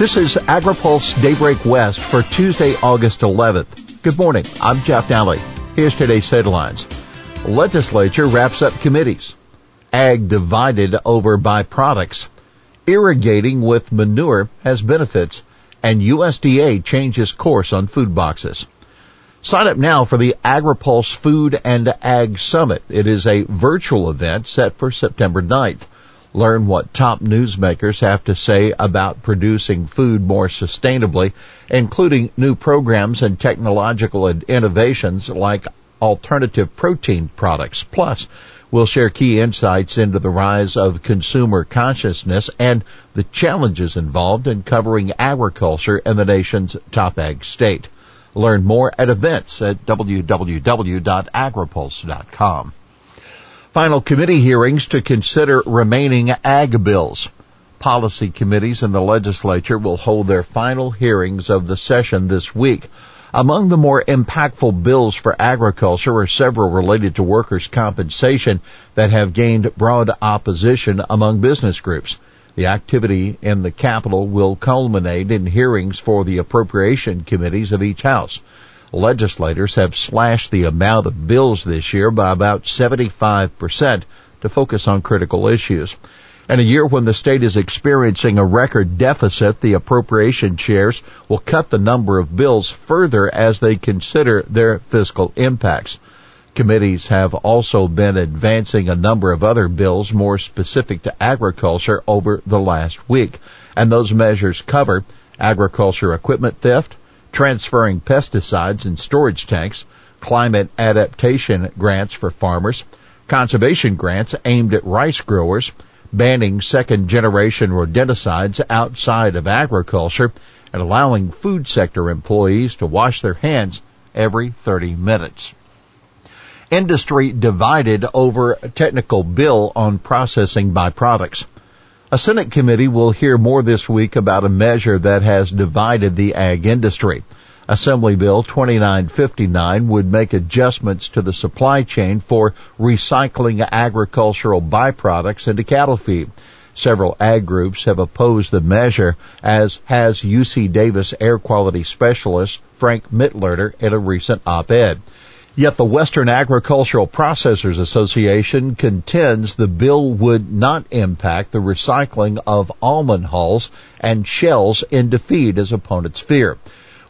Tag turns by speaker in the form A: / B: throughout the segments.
A: This is AgriPulse Daybreak West for Tuesday, August 11th. Good morning. I'm Jeff Nalley. Here's today's headlines. Legislature wraps up committees. Ag divided over byproducts. Irrigating with manure has benefits and USDA changes course on food boxes. Sign up now for the AgriPulse Food and Ag Summit. It is a virtual event set for September 9th. Learn what top newsmakers have to say about producing food more sustainably, including new programs and technological innovations like alternative protein products. Plus, we'll share key insights into the rise of consumer consciousness and the challenges involved in covering agriculture in the nation's top ag state. Learn more at events at www.agripulse.com. Final committee hearings to consider remaining ag bills. Policy committees in the legislature will hold their final hearings of the session this week. Among the more impactful bills for agriculture are several related to workers' compensation that have gained broad opposition among business groups. The activity in the Capitol will culminate in hearings for the appropriation committees of each house legislators have slashed the amount of bills this year by about 75% to focus on critical issues. In a year when the state is experiencing a record deficit, the appropriation chairs will cut the number of bills further as they consider their fiscal impacts. Committees have also been advancing a number of other bills more specific to agriculture over the last week, and those measures cover agriculture equipment theft, transferring pesticides in storage tanks, climate adaptation grants for farmers, conservation grants aimed at rice growers, banning second generation rodenticides outside of agriculture, and allowing food sector employees to wash their hands every 30 minutes. Industry divided over technical bill on processing byproducts. A Senate committee will hear more this week about a measure that has divided the ag industry. Assembly Bill 2959 would make adjustments to the supply chain for recycling agricultural byproducts into cattle feed. Several ag groups have opposed the measure, as has UC Davis air quality specialist Frank Mitloehner in a recent op-ed. Yet the Western Agricultural Processors Association contends the bill would not impact the recycling of almond hulls and shells into feed as opponents fear.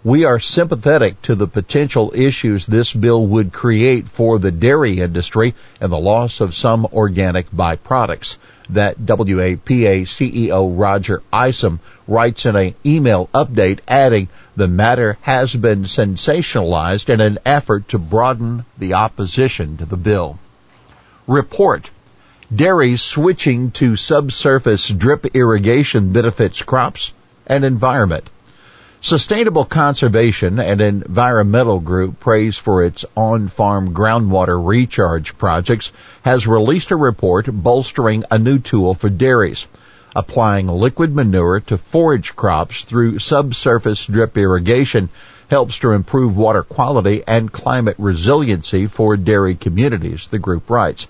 A: We are sympathetic to the potential issues this bill would create for the dairy industry and the loss of some organic byproducts. That WAPA CEO Roger Isom writes in an email update adding, the matter has been sensationalized in an effort to broaden the opposition to the bill. Report. Dairy switching to subsurface drip irrigation benefits crops and environment. Sustainable Conservation and Environmental Group praised for its on-farm groundwater recharge projects has released a report bolstering a new tool for dairies applying liquid manure to forage crops through subsurface drip irrigation helps to improve water quality and climate resiliency for dairy communities, the group writes.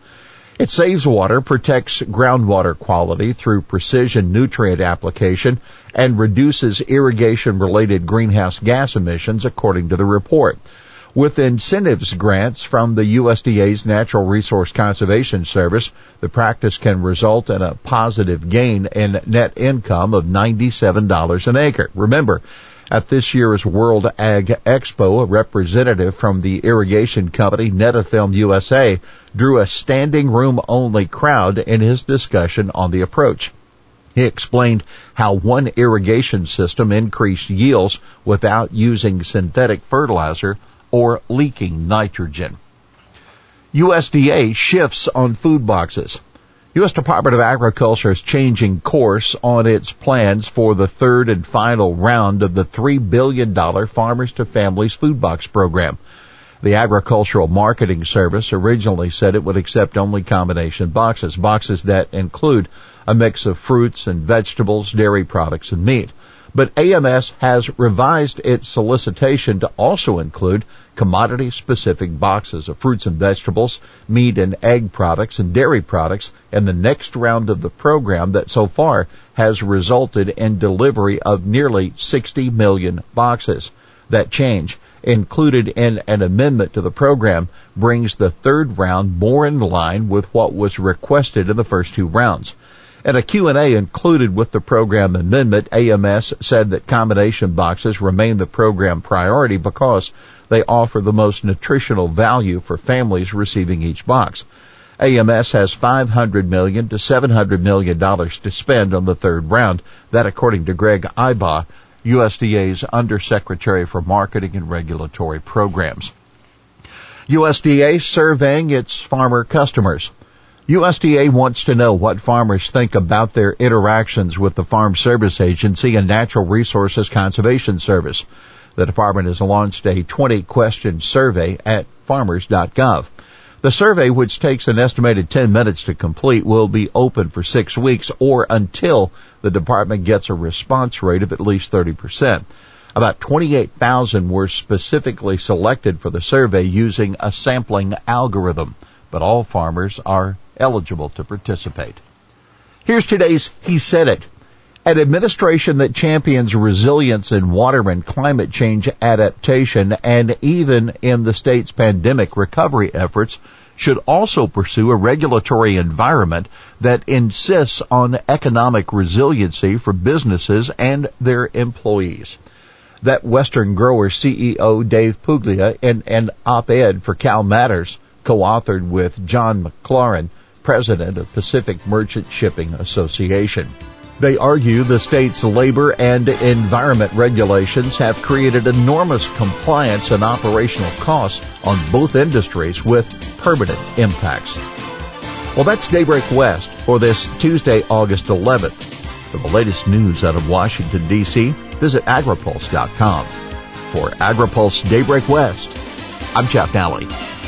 A: It saves water, protects groundwater quality through precision nutrient application, and reduces irrigation related greenhouse gas emissions according to the report with incentives grants from the USDA's Natural Resource Conservation Service, the practice can result in a positive gain in net income of $97 an acre. Remember, at this year's World Ag Expo, a representative from the irrigation company Netafim USA drew a standing room only crowd in his discussion on the approach. He explained how one irrigation system increased yields without using synthetic fertilizer or leaking nitrogen. USDA shifts on food boxes. U.S. Department of Agriculture is changing course on its plans for the third and final round of the $3 billion Farmers to Families Food Box Program. The Agricultural Marketing Service originally said it would accept only combination boxes, boxes that include a mix of fruits and vegetables, dairy products, and meat. But AMS has revised its solicitation to also include commodity specific boxes of fruits and vegetables, meat and egg products and dairy products and the next round of the program that so far has resulted in delivery of nearly 60 million boxes. That change included in an amendment to the program brings the third round more in line with what was requested in the first two rounds. At a Q&A included with the program amendment, AMS said that combination boxes remain the program priority because they offer the most nutritional value for families receiving each box. AMS has 500 million to 700 million dollars to spend on the third round. That according to Greg Ibach, USDA's Undersecretary for Marketing and Regulatory Programs. USDA surveying its farmer customers. USDA wants to know what farmers think about their interactions with the Farm Service Agency and Natural Resources Conservation Service. The department has launched a 20 question survey at farmers.gov. The survey, which takes an estimated 10 minutes to complete, will be open for six weeks or until the department gets a response rate of at least 30%. About 28,000 were specifically selected for the survey using a sampling algorithm, but all farmers are eligible to participate. Here's today's He Said It. An administration that champions resilience in water and climate change adaptation and even in the state's pandemic recovery efforts should also pursue a regulatory environment that insists on economic resiliency for businesses and their employees. That Western Grower CEO Dave Puglia in an op-ed for Cal Matters co-authored with John McLaurin president of Pacific Merchant Shipping Association. They argue the state's labor and environment regulations have created enormous compliance and operational costs on both industries with permanent impacts. Well, that's Daybreak West for this Tuesday, August 11th. For the latest news out of Washington, D.C., visit agripulse.com. For AgriPulse Daybreak West, I'm Jeff Nalley.